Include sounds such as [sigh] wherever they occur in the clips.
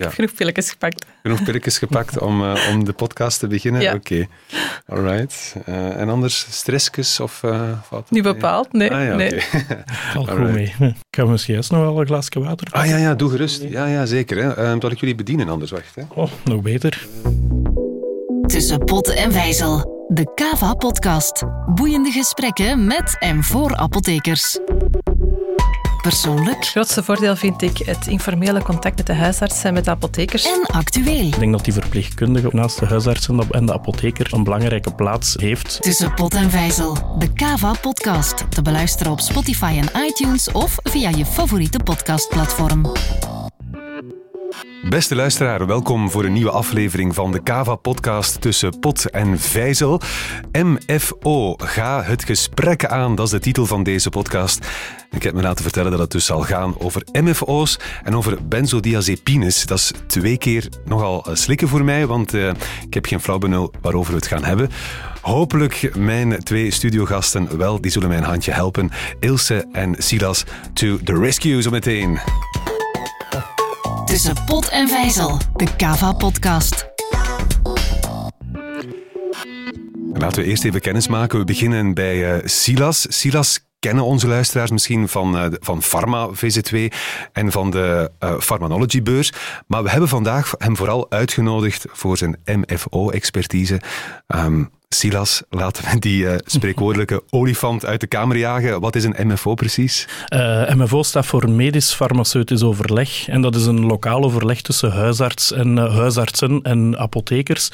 heb genoeg pilletjes gepakt. Genoeg pilletjes gepakt om, uh, om de podcast te beginnen? Ja. Oké, alright. Uh, en anders stressjes of uh, wat? Niet bepaald, nee. Ah, ja, nee. okay. [laughs] Valt goed mee. Ik ga misschien eerst nog wel een glaasje water Ah ja, ja, doe gerust. Ja, ja zeker. Hè. Uh, dat ik jullie bedienen anders, wacht. Hè. Oh, nog beter. Tussen pot en vijzel. De Kava-podcast. Boeiende gesprekken met en voor apothekers. Persoonlijk Het grootste voordeel vind ik het informele contact met de huisarts en met de apothekers. en actueel. Ik denk dat die verpleegkundige naast de huisarts en de apotheker een belangrijke plaats heeft. Tussen pot en vijzel. De Kava-podcast. Te beluisteren op Spotify en iTunes of via je favoriete podcastplatform. Beste luisteraar, welkom voor een nieuwe aflevering van de Kava-podcast tussen pot en vijzel. MFO, ga het gesprek aan, dat is de titel van deze podcast. Ik heb me laten vertellen dat het dus zal gaan over MFO's en over benzodiazepines. Dat is twee keer nogal slikken voor mij, want uh, ik heb geen flauw benul waarover we het gaan hebben. Hopelijk mijn twee studiogasten wel, die zullen mij een handje helpen. Ilse en Silas to the rescue zo meteen. Tussen pot en vijzel. De Kava-podcast. Laten we eerst even kennis maken. We beginnen bij uh, Silas. Silas kennen onze luisteraars misschien van, uh, van Pharma VZ2 en van de uh, Pharmanology beurs. Maar we hebben vandaag hem vooral uitgenodigd voor zijn MFO-expertise. Um, Silas, laten we die uh, spreekwoordelijke [laughs] olifant uit de kamer jagen. Wat is een MFO precies? Uh, MFO staat voor Medisch Farmaceutisch Overleg. En dat is een lokaal overleg tussen huisarts en, uh, huisartsen en apothekers.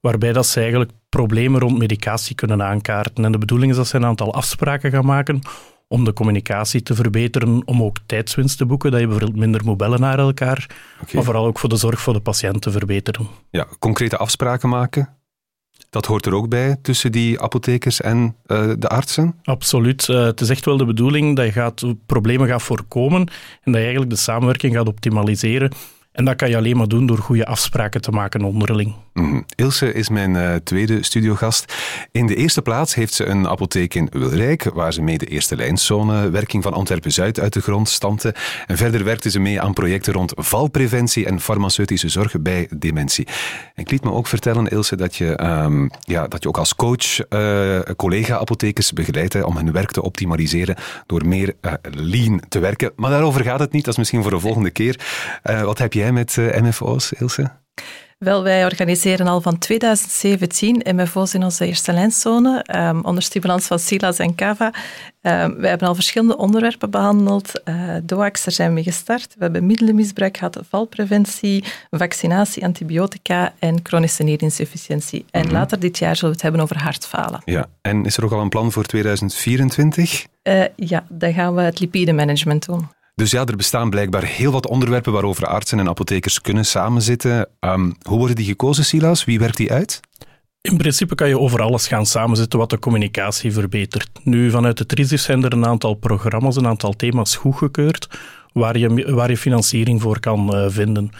Waarbij dat ze eigenlijk problemen rond medicatie kunnen aankaarten. En de bedoeling is dat ze een aantal afspraken gaan maken om de communicatie te verbeteren, om ook tijdswinst te boeken, dat je bijvoorbeeld minder moet bellen naar elkaar, okay. maar vooral ook voor de zorg voor de patiënt te verbeteren. Ja, concrete afspraken maken? Dat hoort er ook bij tussen die apothekers en uh, de artsen? Absoluut. Uh, het is echt wel de bedoeling dat je gaat, problemen gaat voorkomen en dat je eigenlijk de samenwerking gaat optimaliseren. En dat kan je alleen maar doen door goede afspraken te maken onderling. Mm. Ilse is mijn uh, tweede studiogast. In de eerste plaats heeft ze een apotheek in Wilrijk, waar ze mee de eerste lijnzone werking van Antwerpen-Zuid uit de grond stampte. En verder werkte ze mee aan projecten rond valpreventie en farmaceutische zorg bij dementie. En ik liet me ook vertellen, Ilse, dat je, um, ja, dat je ook als coach uh, collega-apothekers begeleidt om hun werk te optimaliseren door meer uh, lean te werken. Maar daarover gaat het niet, dat is misschien voor de volgende keer. wat heb jij met MFO's, Ilse? Wel, wij organiseren al van 2017 MFO's in onze eerste lijnzone, um, onder stimulans van SILAS en CAVA. Um, wij hebben al verschillende onderwerpen behandeld. Uh, DOAX, daar zijn we gestart. We hebben middelenmisbruik gehad, valpreventie, vaccinatie, antibiotica en chronische nierinsufficiëntie. En mm-hmm. later dit jaar zullen we het hebben over hartfalen. Ja, en is er ook al een plan voor 2024? Uh, ja, dan gaan we het lipidemanagement doen. Dus ja, er bestaan blijkbaar heel wat onderwerpen waarover artsen en apothekers kunnen samenzitten. Um, hoe worden die gekozen, Silas? Wie werkt die uit? In principe kan je over alles gaan samenzitten wat de communicatie verbetert. Nu, vanuit het RISIF zijn er een aantal programma's, een aantal thema's goedgekeurd, waar je, waar je financiering voor kan uh, vinden.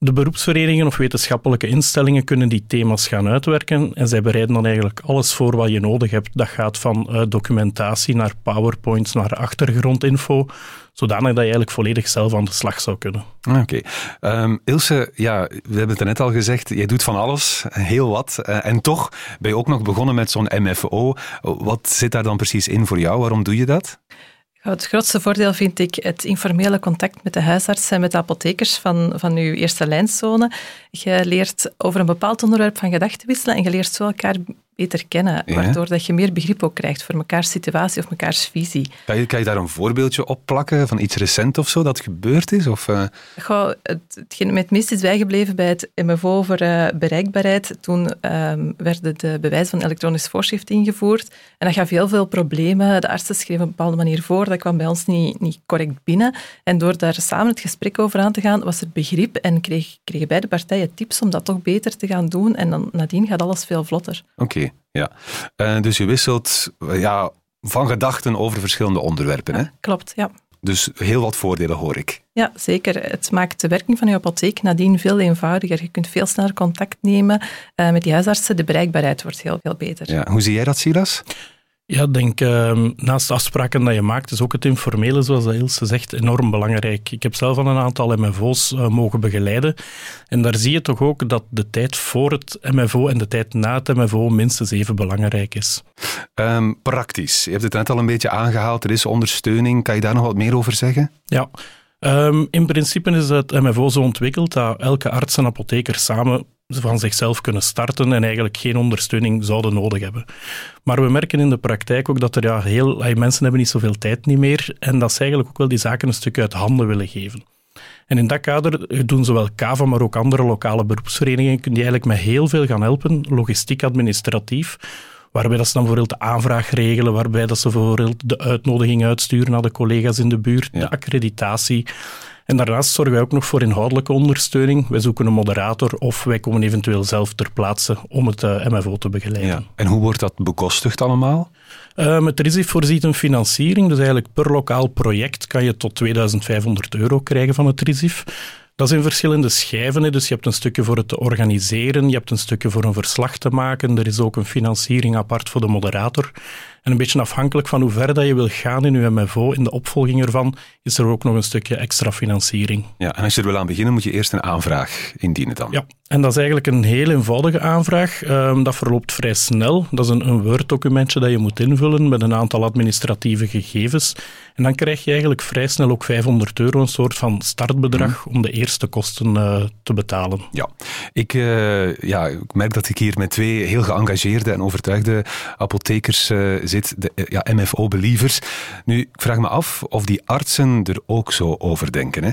De beroepsverenigingen of wetenschappelijke instellingen kunnen die thema's gaan uitwerken en zij bereiden dan eigenlijk alles voor wat je nodig hebt. Dat gaat van uh, documentatie naar powerpoints, naar achtergrondinfo, zodanig dat je eigenlijk volledig zelf aan de slag zou kunnen. Oké. Okay. Um, Ilse, ja, we hebben het net al gezegd, jij doet van alles, heel wat. Uh, en toch ben je ook nog begonnen met zo'n MFO. Wat zit daar dan precies in voor jou? Waarom doe je dat? Het grootste voordeel vind ik het informele contact met de huisarts en met de apothekers van, van uw eerste lijnzone. Je leert over een bepaald onderwerp van gedachten wisselen en je leert zo elkaar beter kennen, ja. waardoor dat je meer begrip ook krijgt voor mekaars situatie of mekaars visie. Kan je, kan je daar een voorbeeldje op plakken van iets recent of zo dat gebeurd is? Of, uh... Goh, het, hetgeen mij het meest is bijgebleven bij het MFO over uh, bereikbaarheid, toen um, werden de bewijzen van elektronisch voorschrift ingevoerd en dat gaf heel veel problemen. De artsen schreven op een bepaalde manier voor, dat kwam bij ons niet, niet correct binnen. En door daar samen het gesprek over aan te gaan, was er begrip en kreeg, kregen beide partijen tips om dat toch beter te gaan doen en dan nadien gaat alles veel vlotter. Oké. Okay. Ja, uh, dus je wisselt ja, van gedachten over verschillende onderwerpen. Ja, hè? Klopt, ja. Dus heel wat voordelen hoor ik. Ja, zeker. Het maakt de werking van je apotheek nadien veel eenvoudiger. Je kunt veel sneller contact nemen uh, met die huisartsen. De bereikbaarheid wordt heel veel beter. Ja. Hoe zie jij dat, Silas? Ja, ik denk uh, naast de afspraken dat je maakt, is ook het informele, zoals Ilse zegt, enorm belangrijk. Ik heb zelf al een aantal MFO's uh, mogen begeleiden. En daar zie je toch ook dat de tijd voor het MFO en de tijd na het MFO minstens even belangrijk is. Um, praktisch. Je hebt het net al een beetje aangehaald. Er is ondersteuning. Kan je daar nog wat meer over zeggen? Ja. Um, in principe is het MFO zo ontwikkeld dat elke arts en apotheker samen van zichzelf kunnen starten en eigenlijk geen ondersteuning zouden nodig hebben. Maar we merken in de praktijk ook dat er ja, heel, mensen hebben niet zoveel tijd niet meer en dat ze eigenlijk ook wel die zaken een stuk uit handen willen geven. En in dat kader doen zowel KAVA, maar ook andere lokale beroepsverenigingen die eigenlijk met heel veel gaan helpen, logistiek, administratief, waarbij dat ze dan bijvoorbeeld de aanvraag regelen, waarbij dat ze bijvoorbeeld de uitnodiging uitsturen naar de collega's in de buurt, de accreditatie. En daarnaast zorgen wij ook nog voor inhoudelijke ondersteuning. Wij zoeken een moderator of wij komen eventueel zelf ter plaatse om het eh, MFO te begeleiden. Ja. En hoe wordt dat bekostigd allemaal? Uh, het RISIF voorziet een financiering, dus eigenlijk per lokaal project kan je tot 2500 euro krijgen van het RISIF. Dat is in verschillende schijven. Dus je hebt een stukje voor het te organiseren, je hebt een stukje voor een verslag te maken. Er is ook een financiering apart voor de moderator. En een beetje afhankelijk van hoe ver dat je wil gaan in je MFO, in de opvolging ervan, is er ook nog een stukje extra financiering. Ja, en als je er wil aan beginnen, moet je eerst een aanvraag indienen dan. Ja, en dat is eigenlijk een heel eenvoudige aanvraag. Um, dat verloopt vrij snel. Dat is een, een Word-documentje dat je moet invullen met een aantal administratieve gegevens. En dan krijg je eigenlijk vrij snel ook 500 euro, een soort van startbedrag, mhm. om de eerste kosten uh, te betalen. Ja. Ik, uh, ja, ik merk dat ik hier met twee heel geëngageerde en overtuigde apothekers uh, zit, de ja, MFO-believers. Nu, ik vraag me af of die artsen er ook zo over denken. Hè.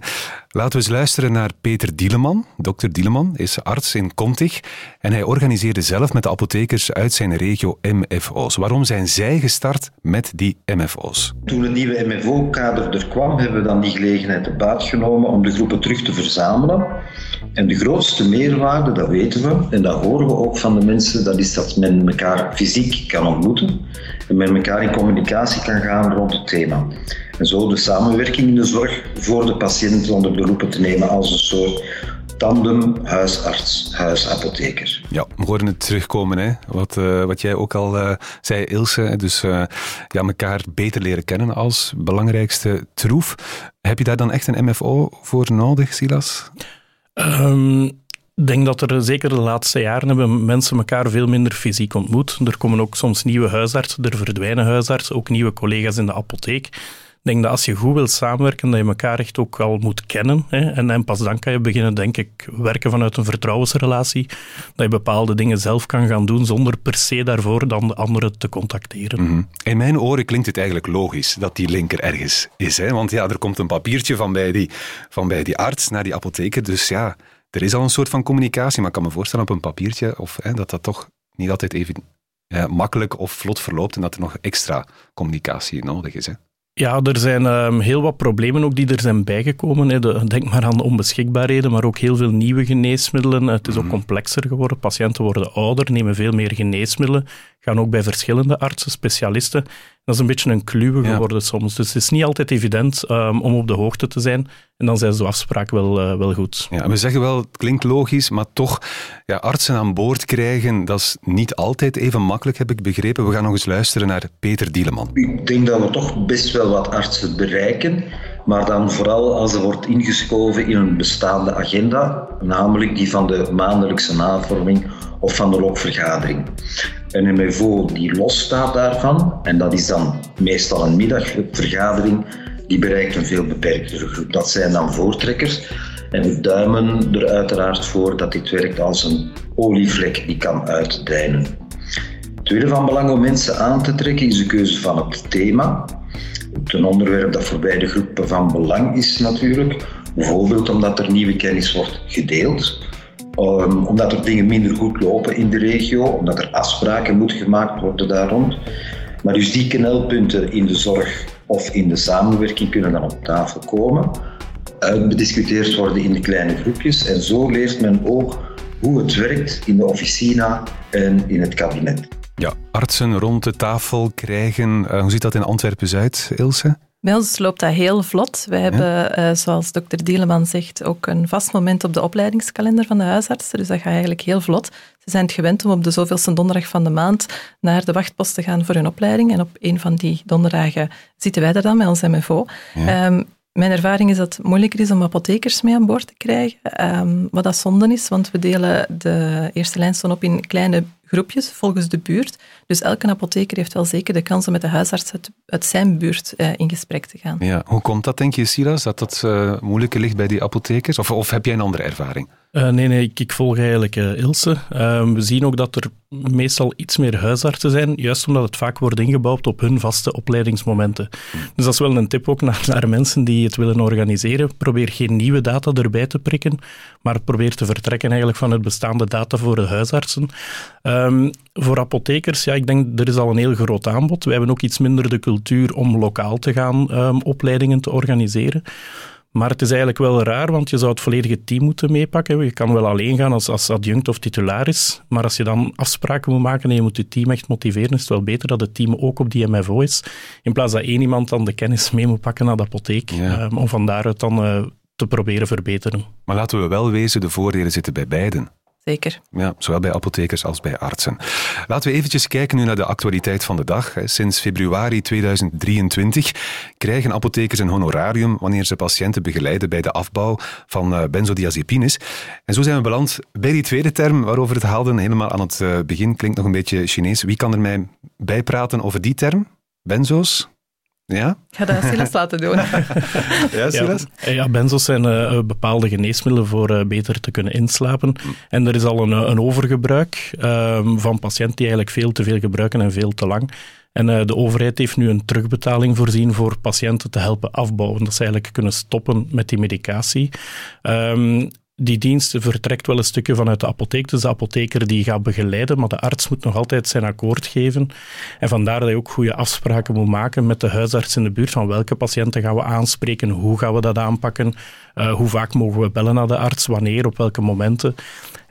Laten we eens luisteren naar Peter Dieleman. Dokter Dieleman is arts in Kontig en hij organiseerde zelf met de apothekers uit zijn regio MFO's. Waarom zijn zij gestart met die MFO's? Toen het nieuwe MFO-kader er kwam, hebben we dan die gelegenheid te baat genomen om de groepen terug te verzamelen. En de grootste meerwaarde, dat weten we, en dat horen we ook van de mensen, dat is dat men elkaar fysiek kan ontmoeten en met elkaar in communicatie kan gaan rond het thema. En zo de samenwerking in de zorg voor de patiënt onder de loep te nemen als een soort tandem huisarts, huisapotheker. Ja, we horen het terugkomen, hè? Wat, uh, wat jij ook al uh, zei, Ilse. Dus uh, ja, elkaar beter leren kennen als belangrijkste troef. Heb je daar dan echt een MFO voor nodig, Silas? Um, ik denk dat er zeker de laatste jaren hebben mensen elkaar veel minder fysiek ontmoet. Er komen ook soms nieuwe huisartsen, er verdwijnen huisartsen, ook nieuwe collega's in de apotheek. Denk dat als je goed wilt samenwerken, dat je elkaar echt ook al moet kennen. Hè? En, pas dan kan je beginnen, denk ik, werken vanuit een vertrouwensrelatie. Dat je bepaalde dingen zelf kan gaan doen zonder per se daarvoor dan de anderen te contacteren. Mhm. In mijn oren klinkt het eigenlijk logisch dat die linker ergens is. Hè? Want ja, er komt een papiertje van bij, die, van bij die arts naar die apotheker. Dus ja, er is al een soort van communicatie, maar ik kan me voorstellen op een papiertje of, hè, dat dat toch niet altijd even makkelijk of vlot verloopt en dat er nog extra communicatie nodig is. Hè? Ja, er zijn um, heel wat problemen ook die er zijn bijgekomen. Hè. De, denk maar aan de onbeschikbaarheden, maar ook heel veel nieuwe geneesmiddelen. Het is ook mhm. complexer geworden. Patiënten worden ouder, nemen veel meer geneesmiddelen, gaan ook bij verschillende artsen, specialisten. Dat is een beetje een kluwe geworden soms. Dus het is niet altijd evident um, om op de hoogte te zijn. En dan zijn zo'n afspraken wel, uh, wel goed. Ja, we zeggen wel, het klinkt logisch, maar toch, ja, artsen aan boord krijgen, dat is niet altijd even makkelijk, heb ik begrepen. We gaan nog eens luisteren naar Peter Dieleman. Ik denk dat we toch best wel wat artsen bereiken, maar dan vooral als er wordt ingeschoven in een bestaande agenda, namelijk die van de maandelijkse navorming of van de lokvergadering. Een MFO die losstaat daarvan, en dat is dan meestal een middagvergadering, die bereikt een veel beperktere groep. Dat zijn dan voortrekkers. En we duimen er uiteraard voor dat dit werkt als een olievlek die kan uitdijnen. tweede van belang om mensen aan te trekken is de keuze van het thema. Een onderwerp dat voor beide groepen van belang is natuurlijk. Bijvoorbeeld omdat er nieuwe kennis wordt gedeeld. Um, omdat er dingen minder goed lopen in de regio, omdat er afspraken moeten gemaakt worden daar rond. Maar dus die knelpunten in de zorg of in de samenwerking kunnen dan op tafel komen, uitbediscuteerd worden in de kleine groepjes en zo leert men ook hoe het werkt in de officina en in het kabinet. Ja, artsen rond de tafel krijgen. Uh, hoe ziet dat in Antwerpen-Zuid, Ilse? Bij ons loopt dat heel vlot. We hebben, uh, zoals dokter Dieleman zegt, ook een vast moment op de opleidingskalender van de huisartsen. Dus dat gaat eigenlijk heel vlot. Ze zijn het gewend om op de zoveelste donderdag van de maand naar de wachtpost te gaan voor hun opleiding. En op een van die donderdagen zitten wij er dan met ons MFO. Ehm, mijn ervaring is dat het moeilijker is om apothekers mee aan boord te krijgen. Um, wat dat zonde is, want we delen de eerste lijnston op in kleine groepjes volgens de buurt. Dus elke apotheker heeft wel zeker de kans om met de huisarts uit, zijn buurt uh, in gesprek te gaan. Ja, hoe komt dat, denk je, Silas, dat dat uh, moeilijker ligt bij die apothekers? Of, of heb jij een andere ervaring? Uh, nee, nee, ik, volg eigenlijk Ilse. Ehm, we zien ook dat er meestal iets meer huisartsen zijn, juist omdat het vaak wordt ingebouwd op hun vaste opleidingsmomenten. Dus dat is wel een tip ook naar, [laughs] naar mensen die het willen organiseren. Probeer geen nieuwe data erbij te prikken, maar probeer te vertrekken eigenlijk van het bestaande data voor de huisartsen. Um, voor apothekers, ja, ik denk er is al een heel groot aanbod. We hebben ook iets minder de cultuur om lokaal te gaan um, opleidingen te organiseren. Maar het is eigenlijk wel raar, want je zou het volledige team moeten meepakken. Je kan wel alleen gaan als, als adjunct of titularis, maar als je dan afspraken moet maken en je moet je team echt motiveren, is het wel beter dat het team ook op die MFO is, in plaats dat één iemand dan de kennis mee moet pakken naar de apotheek, um, om van daaruit dan uh, te proberen verbeteren. Maar laten we wel wezen, de voordelen zitten bij beiden. Zeker. Ja, zowel bij apothekers als bij artsen. Laten we eventjes kijken nu naar de actualiteit van de dag. Sinds februari 2023 krijgen apothekers een honorarium wanneer ze patiënten begeleiden bij de afbouw van eh, benzodiazepines. En zo zijn we beland bij die tweede term waarover het haalden helemaal aan het eh, begin. Klinkt nog een beetje Chinees. Wie kan er mij bijpraten over die term? Benzo's? Ja? Ik ga dat Silas [laughs] laten doen. ja, Silas? Ja, ja benzos zijn uh, bepaalde geneesmiddelen voor uh, beter te kunnen inslapen. En er is al een, een overgebruik uh, van patiënten die eigenlijk veel te veel gebruiken en veel te lang. En de overheid heeft nu een terugbetaling voorzien voor patiënten te helpen afbouwen. Dat ze eigenlijk kunnen stoppen met die medicatie. Um, die dienst vertrekt wel een stukje vanuit de apotheek. Dus de apotheker die gaat begeleiden, maar de arts moet nog altijd zijn akkoord geven. En vandaar dat je ook goede afspraken moet maken met de huisarts in de buurt. Van welke patiënten gaan we aanspreken? Hoe gaan we dat aanpakken? Uh, hoe vaak mogen we bellen naar de arts? Wanneer? Op welke momenten?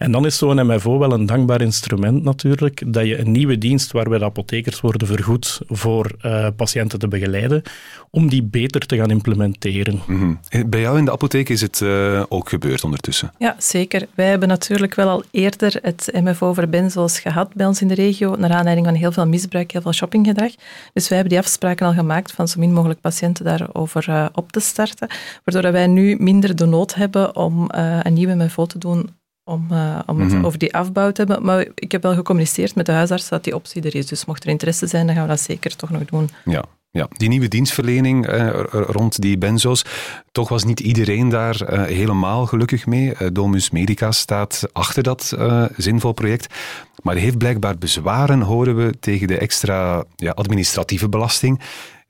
En dan is zo'n MFO wel een dankbaar instrument natuurlijk, dat je een nieuwe dienst waarbij de apothekers worden vergoed voor uh, patiënten te begeleiden, om die beter te gaan implementeren. Mm -hmm. Bij jou in de apotheek is het uh, ook gebeurd ondertussen? Ja, zeker. Wij hebben natuurlijk wel al eerder het MFO voor benzo's gehad bij ons in de regio, naar aanleiding van heel veel misbruik, heel veel shoppinggedrag. Dus wij hebben die afspraken al gemaakt van zo min mogelijk patiënten daarover uh, op te starten, waardoor wij nu minder de nood hebben om een nieuwe MFO te doen om, uh, om het mhm. over die afbouw te hebben. Maar ik heb wel gecommuniceerd met de huisarts dat die optie er is. Dus mocht er interesse zijn, dan gaan we dat zeker toch nog doen. Ja. Ja, die nieuwe dienstverlening eh, rond die benzo's, toch was niet iedereen daar uh, helemaal gelukkig mee. Uh, Domus Medica staat achter dat zinvol project, maar heeft blijkbaar bezwaren, horen we, tegen de extra ja, administratieve belasting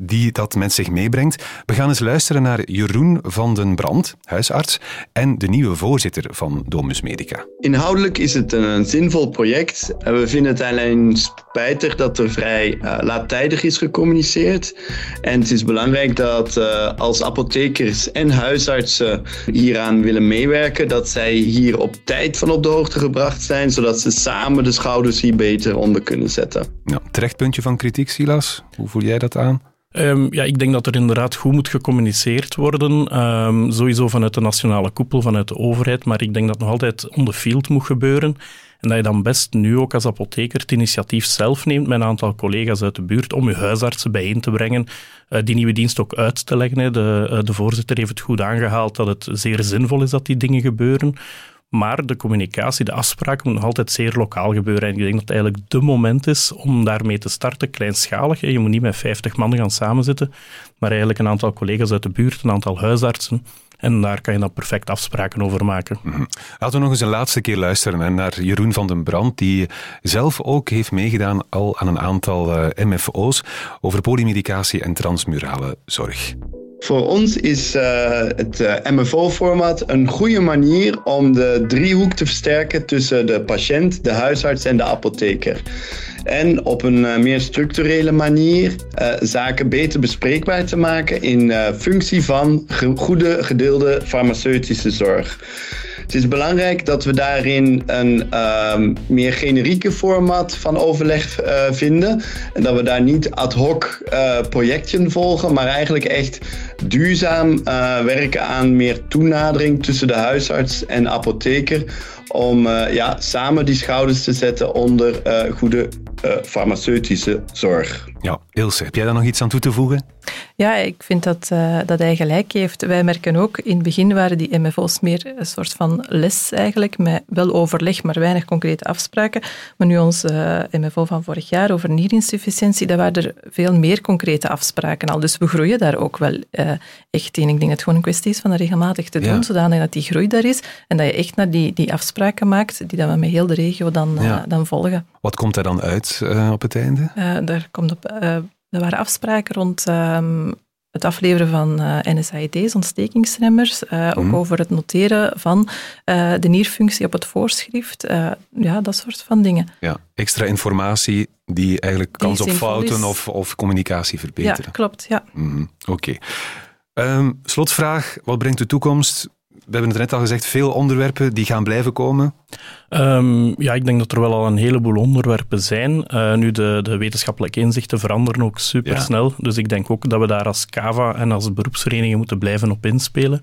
die dat met zich meebrengt. We gaan eens luisteren naar Jeroen van den Brand, huisarts, en de nieuwe voorzitter van Domus Medica. Inhoudelijk is het een, zinvol project. We vinden het alleen spijtig dat er vrij uh, laattijdig is gecommuniceerd. En het is belangrijk dat uh, als apothekers en huisartsen hieraan willen meewerken, dat zij hier op tijd van op de hoogte gebracht zijn, zodat ze samen de schouders hier beter onder kunnen zetten. Ja, terecht puntje van kritiek, Silas. Hoe voel jij dat aan? Um, ja, ik denk dat er inderdaad goed moet gecommuniceerd worden. Um, sowieso vanuit de nationale koepel, vanuit de overheid. Maar ik denk dat nog altijd on the field moet gebeuren. En dat je dan best nu ook als apotheker het initiatief zelf neemt met een aantal collega's uit de buurt om je huisartsen bijeen te brengen, uh, die nieuwe dienst ook uit te leggen. De, uh, de voorzitter heeft het goed aangehaald dat het zeer zinvol is dat die dingen gebeuren. Maar de communicatie, de afspraken moet nog altijd zeer lokaal gebeuren. En ik denk dat het eigenlijk de moment is om daarmee te starten, kleinschalig. Je moet niet met 50 man gaan samenzitten, maar eigenlijk een aantal collega's uit de buurt, een aantal huisartsen. En daar kan je dan perfect afspraken over maken. Mhm. Laten we nog eens een laatste keer luisteren naar Jeroen van den Brand, die zelf ook heeft meegedaan al aan een aantal uh, MFO's over polymedicatie en transmurale zorg. Voor ons is uh, het uh, MFO-format een goede manier om de driehoek te versterken tussen de patiënt, de huisarts en de apotheker. En op een uh, meer structurele manier zaken beter bespreekbaar te maken in functie van goede gedeelde farmaceutische zorg. Het is belangrijk dat we daarin een ehm, meer generieke format van overleg uh, vinden. En dat we daar niet ad hoc uh, projecten volgen, maar eigenlijk echt duurzaam uh, werken aan meer toenadering tussen de huisarts en apotheker. Om ja, samen die schouders te zetten onder goede farmaceutische zorg. Ja, Ilse, heb jij daar nog iets aan toe te voegen? Ja, ik vind dat, uh, dat hij gelijk heeft. Wij merken ook, in het begin waren die MFO's meer een soort van les eigenlijk, met wel overleg, maar weinig concrete afspraken. Maar nu ons uh, eh, MFO van vorig jaar over nierinsufficiëntie, daar waren er veel meer concrete afspraken al. Dus we groeien daar ook wel uh, echt in. Ik denk dat het gewoon een kwestie is van dat regelmatig te doen, ja. zodanig dat die groei daar is en dat je echt naar die, die afspraken maakt, die we met heel de regio dan, ja. dan volgen. Wat komt daar dan uit op het einde? daar komt op er waren afspraken rond um, het afleveren van uh, eh, NSAID's, ontstekingsremmers, uh, ook mhm. over het noteren van uh, de nierfunctie op het voorschrift, ja, dat soort van dingen. Ja, extra informatie die eigenlijk kans op fouten of, of communicatie verbeteren. Ja, klopt, ja. Mm Oké. Okay. Um, ehm, slotvraag, wat brengt de toekomst? we hebben het net al gezegd, veel onderwerpen die gaan blijven komen. Um, ja, ik denk dat er wel al een heleboel onderwerpen zijn. Uh, nu, de, de, wetenschappelijke inzichten veranderen ook supersnel. Ja. Dus ik denk ook dat we daar als CAVA en als beroepsvereniging moeten blijven op inspelen.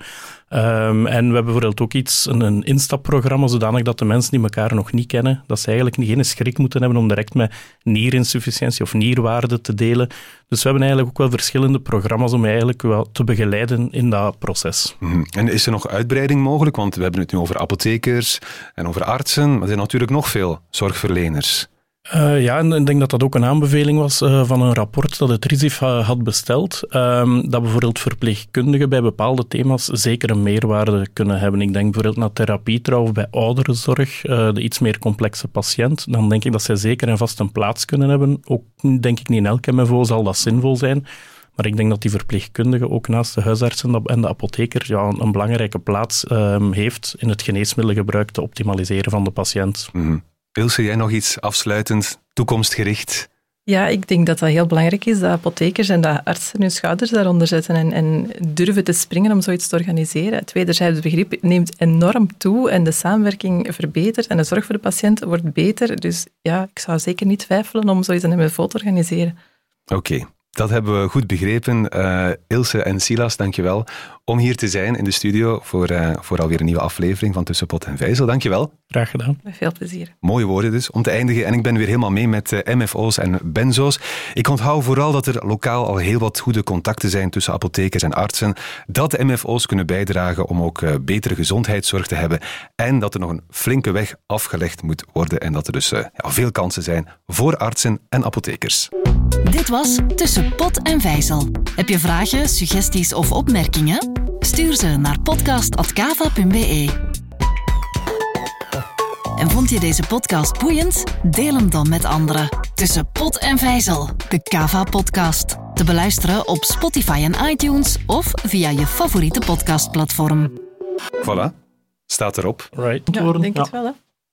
Um, en we hebben bijvoorbeeld ook iets, een, een instapprogramma, zodanig dat de mensen die elkaar nog niet kennen, dat ze eigenlijk geen schrik moeten hebben om direct met nierinsufficiëntie of nierwaarde te delen. Dus we hebben eigenlijk ook wel verschillende programma's om eigenlijk wel te begeleiden in dat proces. Mm. En is er nog uitbreiding mogelijk? Want we hebben het nu over apothekers en over artsen, maar er zijn natuurlijk nog veel zorgverleners. Uh, ja, en ik denk dat dat ook een aanbeveling was uh, van een rapport dat het RISIF uh, had besteld. Um, dat bijvoorbeeld verpleegkundigen bij bepaalde thema's zeker een meerwaarde kunnen hebben. Ik denk bijvoorbeeld naar therapie trouw of bij ouderenzorg, de iets meer complexe patiënt. Dan denk ik dat zij zeker en vast een plaats kunnen hebben. Ook denk ik niet in elk MFO zal dat zinvol zijn. Maar ik denk dat die verpleegkundige ook naast de huisartsen en de apotheker ja, een, een belangrijke plaats um, heeft in het geneesmiddelengebruik te optimaliseren van de patiënt. Mm -hmm. Ilse, jij nog iets afsluitend, toekomstgericht? Ja, ik denk dat dat heel belangrijk is, dat apothekers en dat artsen hun schouders daaronder zetten en, en durven te springen om zoiets te organiseren. Het wederzijds begrip neemt enorm toe en de samenwerking verbetert en de zorg voor de patiënt wordt beter. Dus ja, ik zou zeker niet twijfelen om zoiets een MFO te organiseren. Oké, dat hebben we goed begrepen. Uh, Ilse en Silas, dankjewel om hier te zijn in de studio voor, uh, voor alweer een nieuwe aflevering van Tussen Pot en Vijzel. Dankjewel. Graag gedaan. Met veel plezier. Mooie woorden dus om te eindigen. En ik ben weer helemaal mee met uh, eh, MFO's en benzo's. Ik onthoud vooral dat er lokaal al heel wat goede contacten zijn tussen apothekers en artsen. Dat de MFO's kunnen bijdragen om ook betere gezondheidszorg te hebben. En dat er nog een flinke weg afgelegd moet worden. En dat er dus ja, veel kansen zijn voor artsen en apothekers. Dit was Tussen Pot en Vijzel. Heb je vragen, suggesties of opmerkingen? Stuur ze naar podcast.kava.be. En vond je deze podcast boeiend? Deel hem dan met anderen. Tussen Pot en Vijzel, de Kava-podcast. Te beluisteren op Spotify en iTunes of via je favoriete podcastplatform. Voilà, staat erop. Right. Ja, denk ja. het wel, hè?